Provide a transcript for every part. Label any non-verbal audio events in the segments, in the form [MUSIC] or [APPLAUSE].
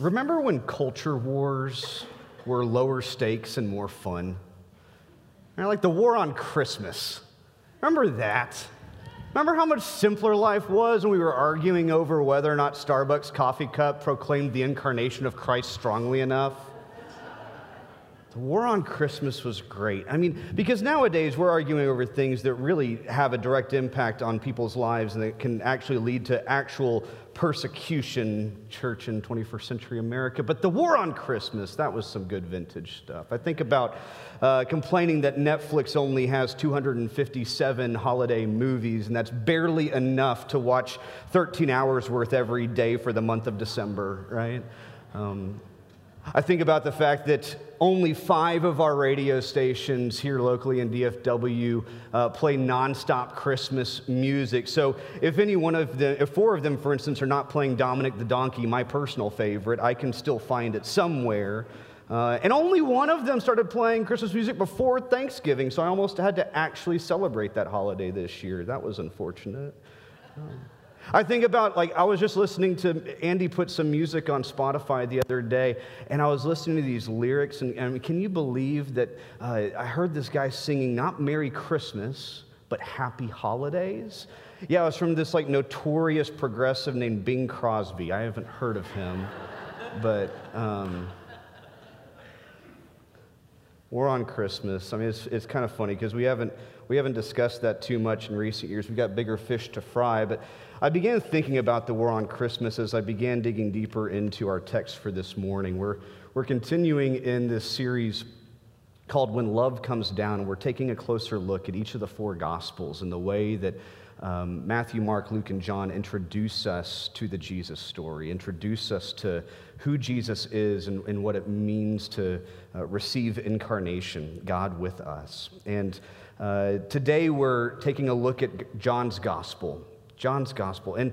Remember when culture wars were lower stakes and more fun? Like the war on Christmas. Remember that? Remember how much simpler life was when we were arguing over whether or not Starbucks coffee cup proclaimed the incarnation of Christ strongly enough? The war on Christmas was great. I mean, because nowadays we're arguing over things that really have a direct impact on people's lives and that can actually lead to actual persecution, church in 21st century America. But the war on Christmas, that was some good vintage stuff. I think about uh, complaining that Netflix only has 257 holiday movies, and that's barely enough to watch 13 hours worth every day for the month of December, right? Um, I think about the fact that only five of our radio stations here locally in DFW uh, play nonstop Christmas music. So if any one of the, if four of them, for instance, are not playing Dominic the Donkey, my personal favorite, I can still find it somewhere. Uh, and only one of them started playing Christmas music before Thanksgiving, so I almost had to actually celebrate that holiday this year. That was unfortunate. Um, I think about, like, I was just listening to Andy put some music on Spotify the other day, and I was listening to these lyrics, and, and can you believe that uh, I heard this guy singing not Merry Christmas, but Happy Holidays? Yeah, it was from this, like, notorious progressive named Bing Crosby. I haven't heard of him, [LAUGHS] but. Um, we're on Christmas. I mean, it's, it's kind of funny because we haven't, we haven't discussed that too much in recent years. We've got bigger fish to fry. But I began thinking about the war on Christmas as I began digging deeper into our text for this morning. We're, we're continuing in this series called When Love Comes Down, we're taking a closer look at each of the four Gospels and the way that um, Matthew, Mark, Luke, and John introduce us to the Jesus story, introduce us to who Jesus is and, and what it means to uh, receive incarnation, God with us. And uh, today we're taking a look at John's Gospel. John's gospel. And,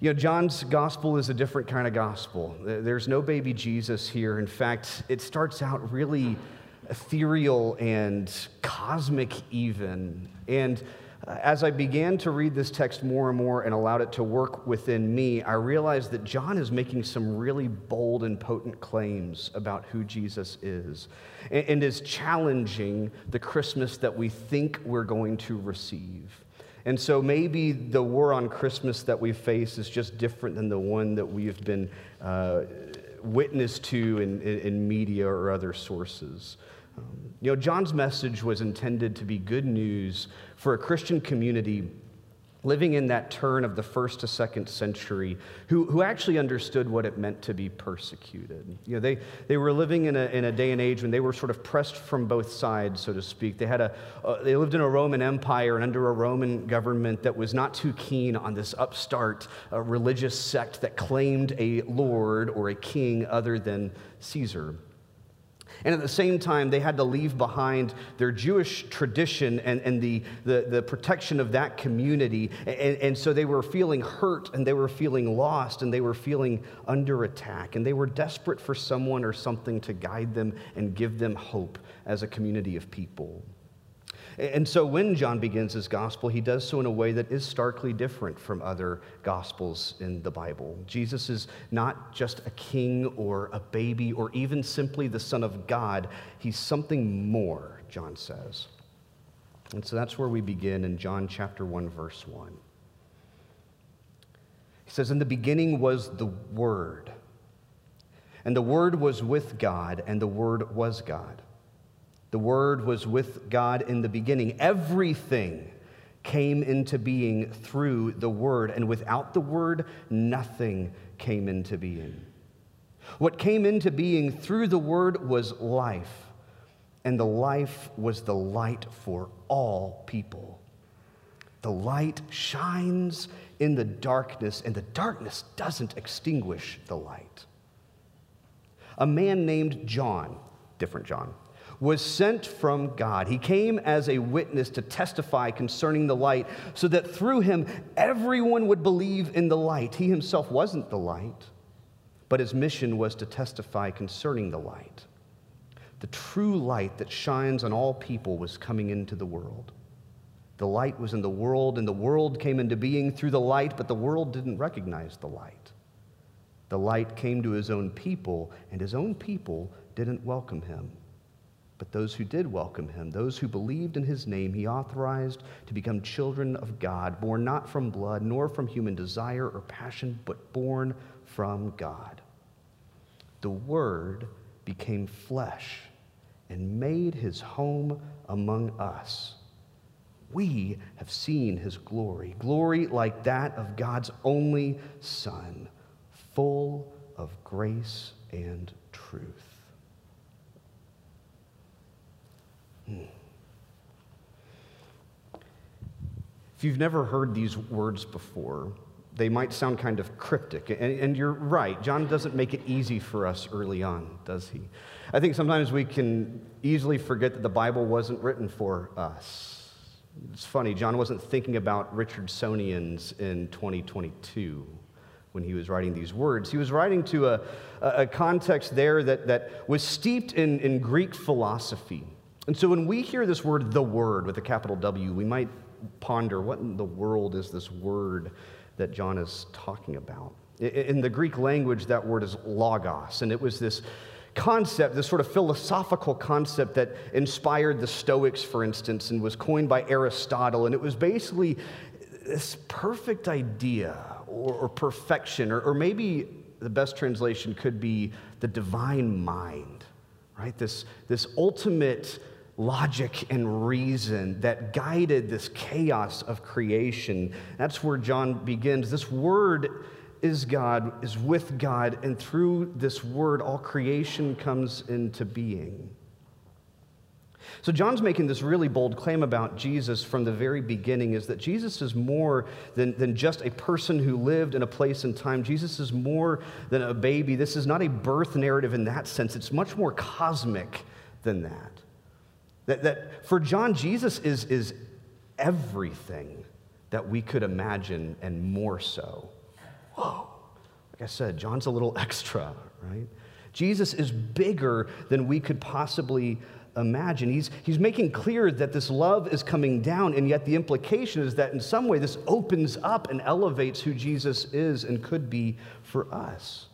you know, John's gospel is a different kind of gospel. There's no baby Jesus here. In fact, it starts out really ethereal and cosmic, even. And as I began to read this text more and more and allowed it to work within me, I realized that John is making some really bold and potent claims about who Jesus is and is challenging the Christmas that we think we're going to receive. And so maybe the war on Christmas that we face is just different than the one that we have been uh, witness to in, in, media or other sources. Um, you know, John's message was intended to be good news for a Christian community living in that turn of the first to second century, who, who actually understood what it meant to be persecuted. You know, they, they were living in a, in a day and age when they were sort of pressed from both sides, so to speak. They, had a, uh, they lived in a Roman Empire and under a Roman government that was not too keen on this upstart uh, religious sect that claimed a lord or a king other than Caesar. And at the same time, they had to leave behind their Jewish tradition and, and the, the, the protection of that community. And, and so they were feeling hurt and they were feeling lost and they were feeling under attack. And they were desperate for someone or something to guide them and give them hope as a community of people. And so when John begins his gospel, he does so in a way that is starkly different from other gospels in the Bible. Jesus is not just a king or a baby or even simply the Son of God, he's something more, John says. And so that's where we begin in John chapter 1, verse 1. He says, In the beginning was the Word, and the Word was with God, and the Word was God. The Word was with God in the beginning. Everything came into being through the Word, and without the Word, nothing came into being. What came into being through the Word was life, and the life was the light for all people. The light shines in the darkness, and the darkness doesn't extinguish the light. A man named John, different John, was sent from God. He came as a witness to testify concerning the light, so that through him everyone would believe in the light. He himself wasn't the light, but his mission was to testify concerning the light. The true light that shines on all people was coming into the world. The light was in the world, and the world came into being through the light, but the world didn't recognize the light. The light came to his own people, and his own people didn't welcome him. But those who did welcome him, those who believed in his name, he authorized to become children of God, born not from blood, nor from human desire or passion, but born from God. The Word became flesh and made his home among us. We have seen his glory, glory like that of God's only Son, full of grace and truth. If you've never heard these words before, they might sound kind of cryptic. And, and, you're right, John doesn't make it easy for us early on, does he? I think sometimes we can easily forget that the Bible wasn't written for us. It's funny, John wasn't thinking about Richardsonians in 2022 when he was writing these words. He was writing to a, a context there that, that was steeped in, in Greek philosophy. And so when we hear this word, the word, with a capital W, we might ponder what in the world is this word that John is talking about? In the Greek language, that word is logos, and it was this concept, this sort of philosophical concept that inspired the Stoics, for instance, and was coined by Aristotle. And it was basically this perfect idea or, or perfection, or, or maybe the best translation could be the divine mind, right? This, this ultimate logic and reason that guided this chaos of creation. That's where John begins. This word is God, is with God, and through this word, all creation comes into being. So, John's making this really bold claim about Jesus from the very beginning is that Jesus is more than, than just a person who lived in a place and time. Jesus is more than a baby. This is not a birth narrative in that sense, it's much more cosmic than that. That, that for John, Jesus is, is everything that we could imagine and more so. Whoa. Like I said, John's a little [LAUGHS] extra, right? Jesus is bigger than we could possibly imagine. He's, he's making clear that this love is coming down, and yet the implication is that in some way this opens up and elevates who Jesus is and could be for us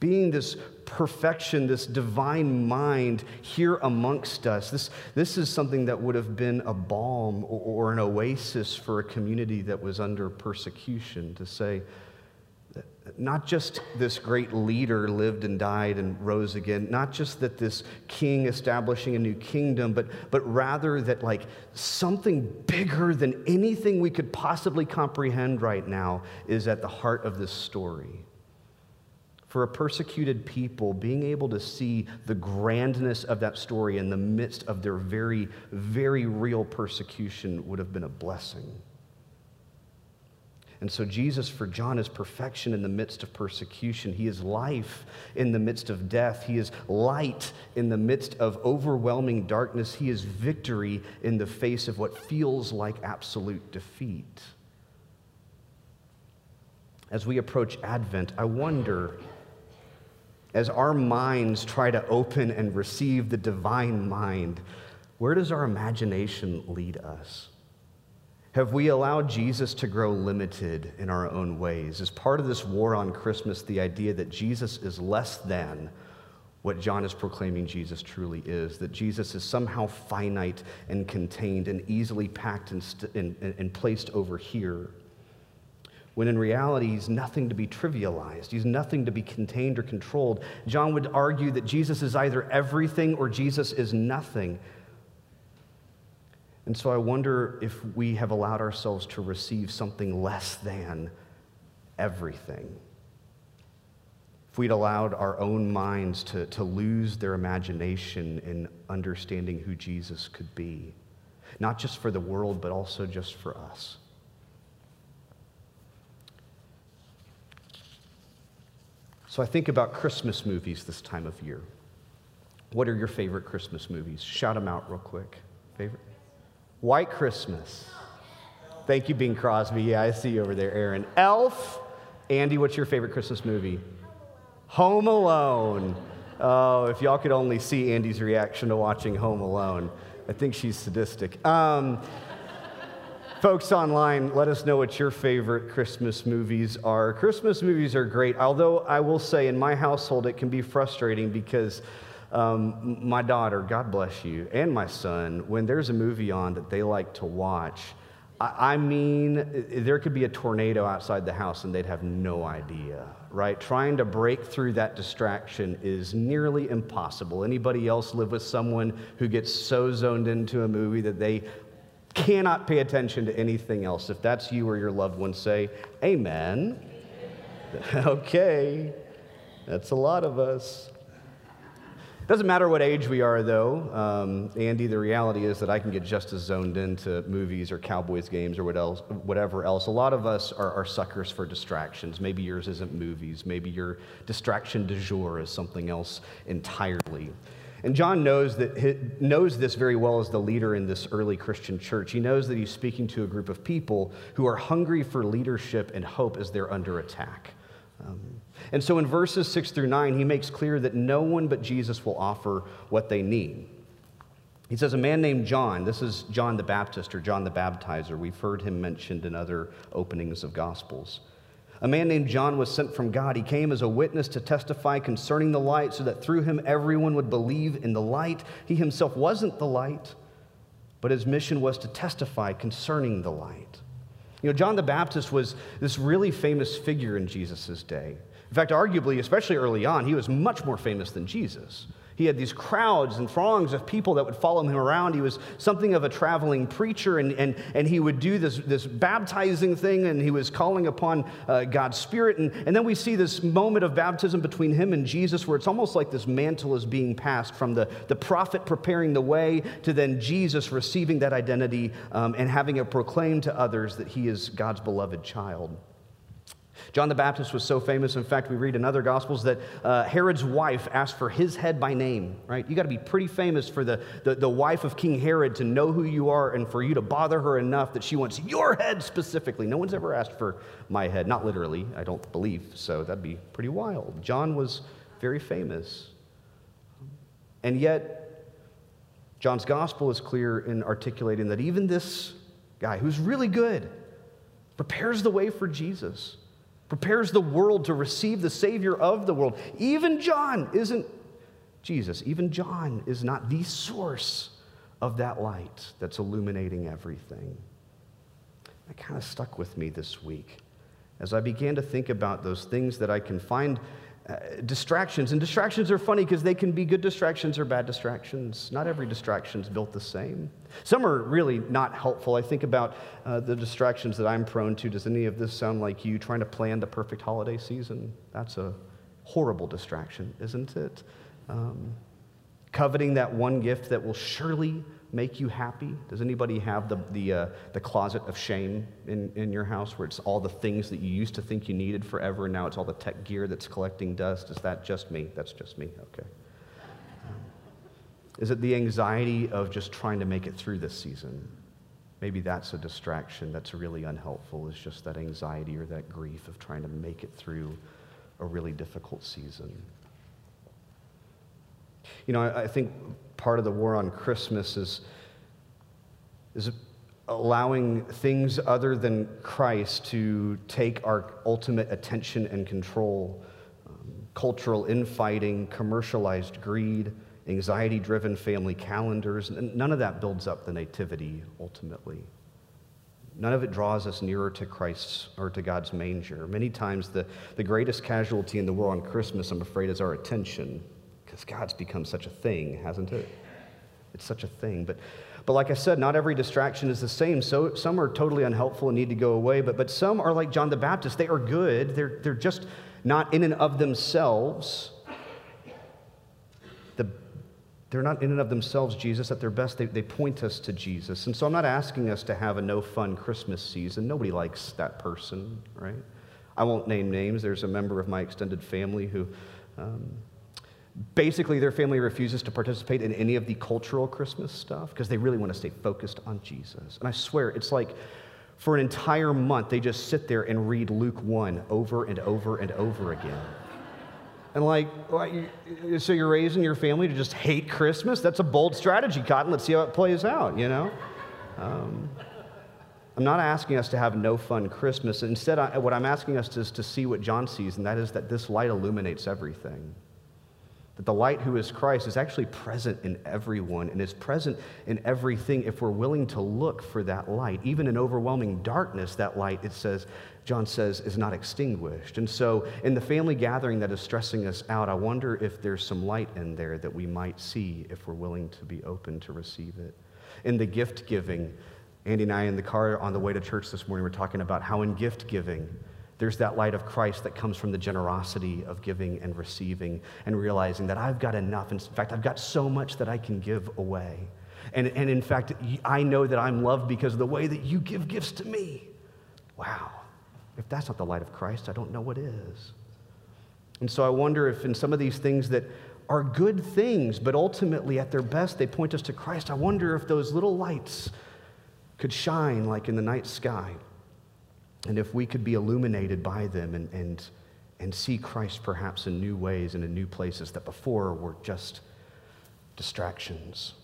being this perfection, this divine mind here amongst us. This, this is something that would have been a balm or, or an oasis for a community that was under persecution to say, not just this great leader lived and died and rose again, not just that this king establishing a new kingdom, but, but rather that like something bigger than anything we could possibly comprehend right now is at the heart of this story for a persecuted people, being able to see the grandness of that story in the midst of their very, very real persecution would have been a blessing. And so, Jesus, for John, is perfection in the midst of persecution. He is life in the midst of death. He is light in the midst of overwhelming darkness. He is victory in the face of what feels like absolute defeat. As we approach Advent, I wonder as our minds try to open and receive the divine mind, where does our imagination lead us? Have we allowed Jesus to grow limited in our own ways? Is part of this war on Christmas the idea that Jesus is less than what John is proclaiming Jesus truly is? That Jesus is somehow finite and contained and easily packed and, st- and, and placed over here? When in reality, he's nothing to be trivialized. He's nothing to be contained or controlled. John would argue that Jesus is either everything or Jesus is nothing. And so I wonder if we have allowed ourselves to receive something less than everything. If we'd allowed our own minds to, to lose their imagination in understanding who Jesus could be, not just for the world, but also just for us. So I think about Christmas movies this time of year. What are your favorite Christmas movies? Shout them out real quick. Favorite? White Christmas. Thank you, Bing Crosby. Yeah, I see you over there, Aaron. Elf. Andy, what's your favorite Christmas movie? Home Alone. Oh, if y'all could only see Andy's reaction to watching Home Alone. I think she's sadistic. Um, Folks online, let us know what your favorite Christmas movies are. Christmas movies are great, although I will say in my household it can be frustrating because um, my daughter, God bless you, and my son, when there's a movie on that they like to watch, I mean, there could be a tornado outside the house and they'd have no idea, right? Trying to break through that distraction is nearly impossible. Anybody else live with someone who gets so zoned into a movie that they cannot pay attention to anything else? If that's you or your loved one, say, Amen. [LAUGHS] okay, that's a lot of us. Doesn't matter what age we are, though, um, Andy. The reality is that I can get just as zoned into movies or Cowboys games or what else, whatever else. A lot of us are, are suckers for distractions. Maybe yours isn't movies. Maybe your distraction du jour is something else entirely. And John knows, that, knows this very well as the leader in this early Christian church. He knows that he's speaking to a group of people who are hungry for leadership and hope as they're under attack. Um, and so in verses 6 through 9, he makes clear that no one but Jesus will offer what they need. He says, A man named John, this is John the Baptist or John the Baptizer. We've heard him mentioned in other openings of Gospels. A man named John was sent from God. He came as a witness to testify concerning the light so that through him everyone would believe in the light. He himself wasn't the light, but his mission was to testify concerning the light. You know, John the Baptist was this really famous figure in Jesus' day. In fact, arguably, especially early on, he was much more famous than Jesus. He had these crowds and throngs of people that would follow him around. He was something of a traveling preacher, and, and, and he would do this, this baptizing thing, and he was calling upon uh, God's Spirit. And, and then we see this moment of baptism between him and Jesus, where it's almost like this mantle is being passed from the, the prophet preparing the way to then Jesus receiving that identity um, and having it proclaimed to others that he is God's beloved child. John the Baptist was so famous, in fact, we read in other Gospels that uh, Herod's wife asked for his head by name, right? You got to be pretty famous for the, the, the, wife of King Herod to know who you are and for you to bother her enough that she wants your head specifically. No one's ever asked for my head, not literally, I don't believe, so that'd be pretty wild. John was very famous. And yet, John's Gospel is clear in articulating that even this guy who's really good prepares the way for Jesus prepares the world to receive the Savior of the world. Even John isn't Jesus. Even John is not the source of that light that's illuminating everything. That kind of stuck with me this week as I began to think about those things that I can find uh, distractions. And distractions are funny because they can be good distractions or bad distractions. Not every distraction is built the same. Some are really not helpful. I think about uh, the distractions that I'm prone to. Does any of this sound like you trying to plan the perfect holiday season? That's a horrible distraction, isn't it? Um, coveting that one gift that will surely make you happy? Does anybody have the, the, uh, the closet of shame in, in your house where it's all the things that you used to think you needed forever and now it's all the tech gear that's collecting dust? Is that just me? That's just me. Okay. Um, is it the anxiety of just trying to make it through this season? Maybe that's a distraction that's really unhelpful, is just that anxiety or that grief of trying to make it through a really difficult season. You know, I, I think part of the war on Christmas is, is allowing things other than Christ to take our ultimate attention and control. Um, cultural infighting, commercialized greed, anxiety driven family calendars, none of that builds up the nativity ultimately. None of it draws us nearer to Christ's or to God's manger. Many times, the, the greatest casualty in the war on Christmas, I'm afraid, is our attention because God's become such a thing, hasn't it? It's such a thing. But, but like I said, not every distraction is the same. So some are totally unhelpful and need to go away, but, but some are like John the Baptist. They are good, they're, they're just not in and of themselves. The, they're not in and of themselves Jesus at their best. They, they point us to Jesus. And so I'm not asking us to have a no fun Christmas season. Nobody likes that person, right? I won't name names. There's a member of my extended family who. Um, Basically, their family refuses to participate in any of the cultural Christmas stuff because they really want to stay focused on Jesus. And I swear, it's like for an entire month, they just sit there and read Luke 1 over and over and over again. And like, so you're raising your family to just hate Christmas? That's a bold strategy, Cotton. Let's see how it plays out, you know? Um, I'm not asking us to have no fun Christmas. Instead, I, what I'm asking us is to see what John sees, and that is that this light illuminates everything. That the light who is Christ is actually present in everyone and is present in everything if we're willing to look for that light. Even in overwhelming darkness, that light, it says, John says, is not extinguished. And so, in the family gathering that is stressing us out, I wonder if there's some light in there that we might see if we're willing to be open to receive it. In the gift giving, Andy and I in the car on the way to church this morning were talking about how in gift giving, there's that light of Christ that comes from the generosity of giving and receiving and realizing that I've got enough. In fact, I've got so much that I can give away. And, and in fact, I know that I'm loved because of the way that you give gifts to me. Wow. If that's not the light of Christ, I don't know what is. And so I wonder if in some of these things that are good things, but ultimately at their best they point us to Christ, I wonder if those little lights could shine like in the night sky and if we could be illuminated by them and, and, and see Christ perhaps in new ways and in new places that before were just distractions.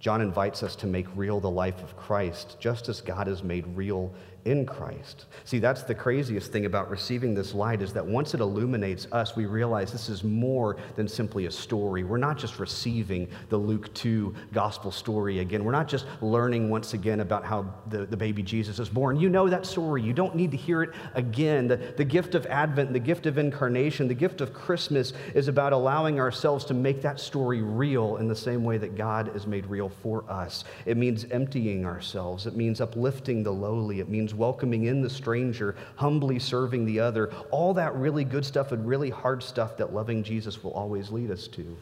John invites us to make real the life of Christ, just as God has made real in Christ. See, that's the craziest thing about receiving this light is that once it illuminates us, we realize this is more than simply a story. We're not just receiving the Luke 2 gospel story again. We're not just learning once again about how the, the baby Jesus is born. You know that story. You don't need to hear it again. The, the gift of Advent, the gift of incarnation, the gift of Christmas is about allowing ourselves to make that story real in the same way that God is made real for us. It means emptying ourselves, it means uplifting the lowly, it means welcoming in the stranger, humbly serving the other, all that really good stuff and really hard stuff that loving Jesus will always lead us to.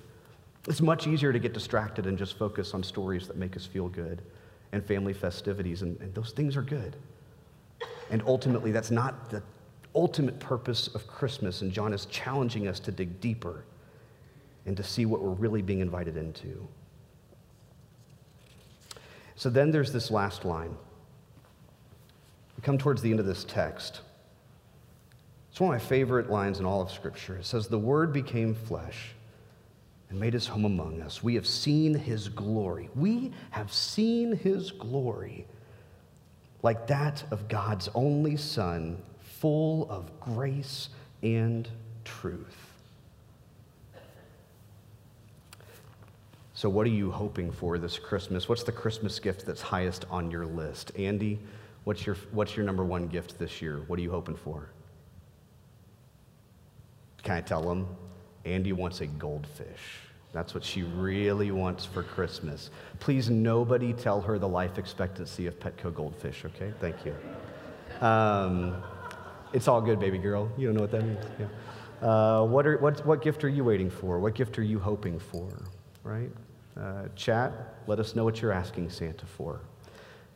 It's much easier to get distracted and just focus on stories that make us feel good and family festivities, and, and those things are good. And ultimately, that's not the ultimate purpose of Christmas, and John is challenging us to dig deeper and to see what we're really being invited into. So then there's this last line we come towards the end of this text. It's one of my favorite lines in all of Scripture. It says, The Word became flesh and made his home among us. We have seen his glory. We have seen his glory like that of God's only Son, full of grace and truth. So, what are you hoping for this Christmas? What's the Christmas gift that's highest on your list? Andy, What's your, what's your number one gift this year? What are you hoping for? Can I tell them? Andy wants a goldfish. That's what she really wants for Christmas. Please, nobody tell her the life expectancy of Petco goldfish, okay? Thank you. Um, it's all good, baby girl. You don't know what that means. Yeah. Uh, what, are, what, what gift are you waiting for? What gift are you hoping for, right? Uh, chat, let us know what you're asking Santa for.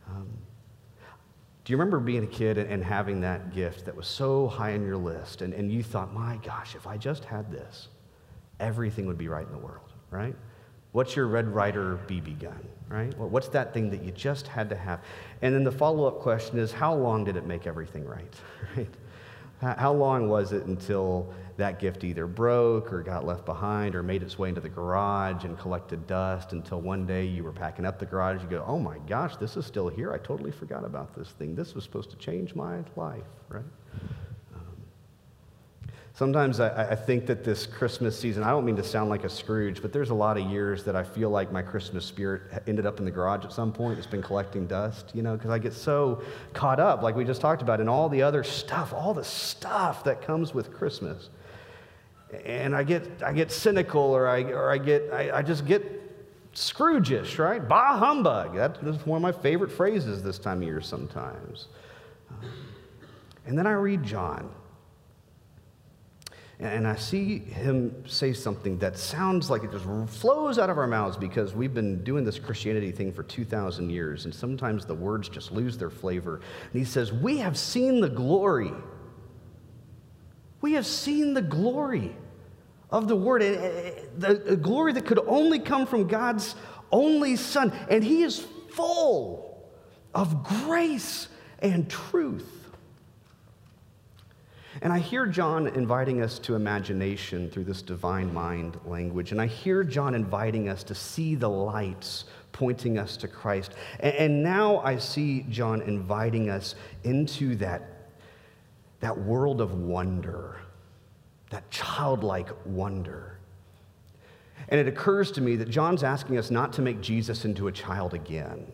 Um, do you remember being a kid and having that gift that was so high on your list, and, and you thought, my gosh, if I just had this, everything would be right in the world, right? What's your Red Ryder BB gun, right? Well, what's that thing that you just had to have? And then the follow up question is, how long did it make everything right, [LAUGHS] right? How long was it until that gift either broke or got left behind or made its way into the garage and collected dust until one day you were packing up the garage? You go, oh my gosh, this is still here. I totally forgot about this thing. This was supposed to change my life, right? Um, sometimes I, I, think that this Christmas season, I don't mean to sound like a Scrooge, but there's a lot of years that I feel like my Christmas spirit ended up in the garage at some point. It's been collecting dust, you know, because I get so caught up, like we just talked about, in all the other stuff, all the stuff that comes with Christmas. And I get, I get cynical or I, or I, get, I, I just get Scroogish, right? Bah humbug. That's one of my favorite phrases this time of year sometimes. Um, and then I read John. And I see him say something that sounds like it just flows out of our mouths because we've been doing this Christianity thing for 2,000 years, and sometimes the words just lose their flavor. And he says, We have seen the glory. We have seen the glory of the Word, eh, the glory that could only come from God's only Son. And he is full of grace and truth. And I hear John inviting us to imagination through this divine mind language. And I hear John inviting us to see the lights pointing us to Christ. And, and now I see John inviting us into that, that world of wonder, that childlike wonder. And it occurs to me that John's asking us not to make Jesus into a child again.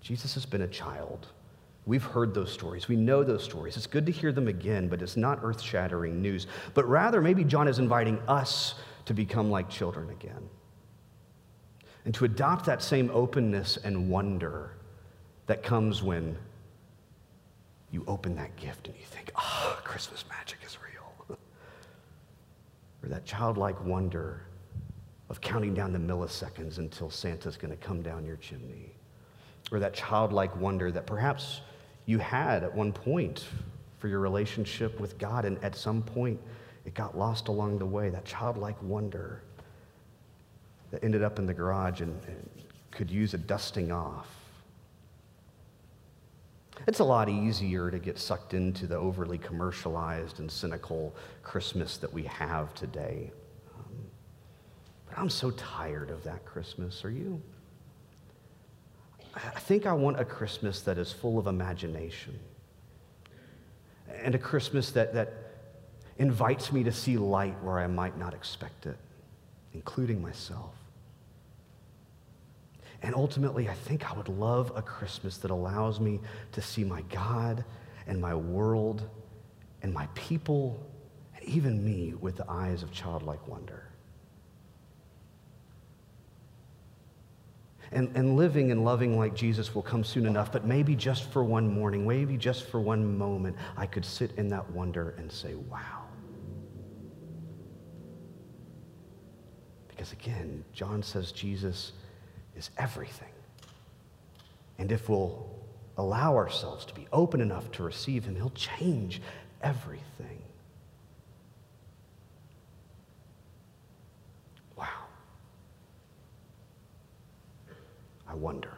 Jesus has been a child. We've heard those stories. We know those stories. It's good to hear them again, but it's not earth shattering news. But rather, maybe John is inviting us to become like children again and to adopt that same openness and wonder that comes when you open that gift and you think, ah, oh, Christmas magic is. Or that childlike wonder of counting down the milliseconds until Santa's going to come down your chimney. Or that childlike wonder that perhaps you had at one point for your relationship with God, and at some point it got lost along the way. That childlike wonder that ended up in the garage and, and could use a dusting off. It's a lot easier to get sucked into the overly commercialized and cynical Christmas that we have today. Um, but I'm so tired of that Christmas. Are you? I think I want a Christmas that is full of imagination and a Christmas that, that invites me to see light where I might not expect it, including myself. And ultimately, I think I would love a Christmas that allows me to see my God and my world and my people and even me with the eyes of childlike wonder. And, and living and loving like Jesus will come soon enough, but maybe just for one morning, maybe just for one moment, I could sit in that wonder and say, wow. Because again, John says Jesus is everything. And if we'll allow ourselves to be open enough to receive Him, He'll change everything. Wow. I wonder.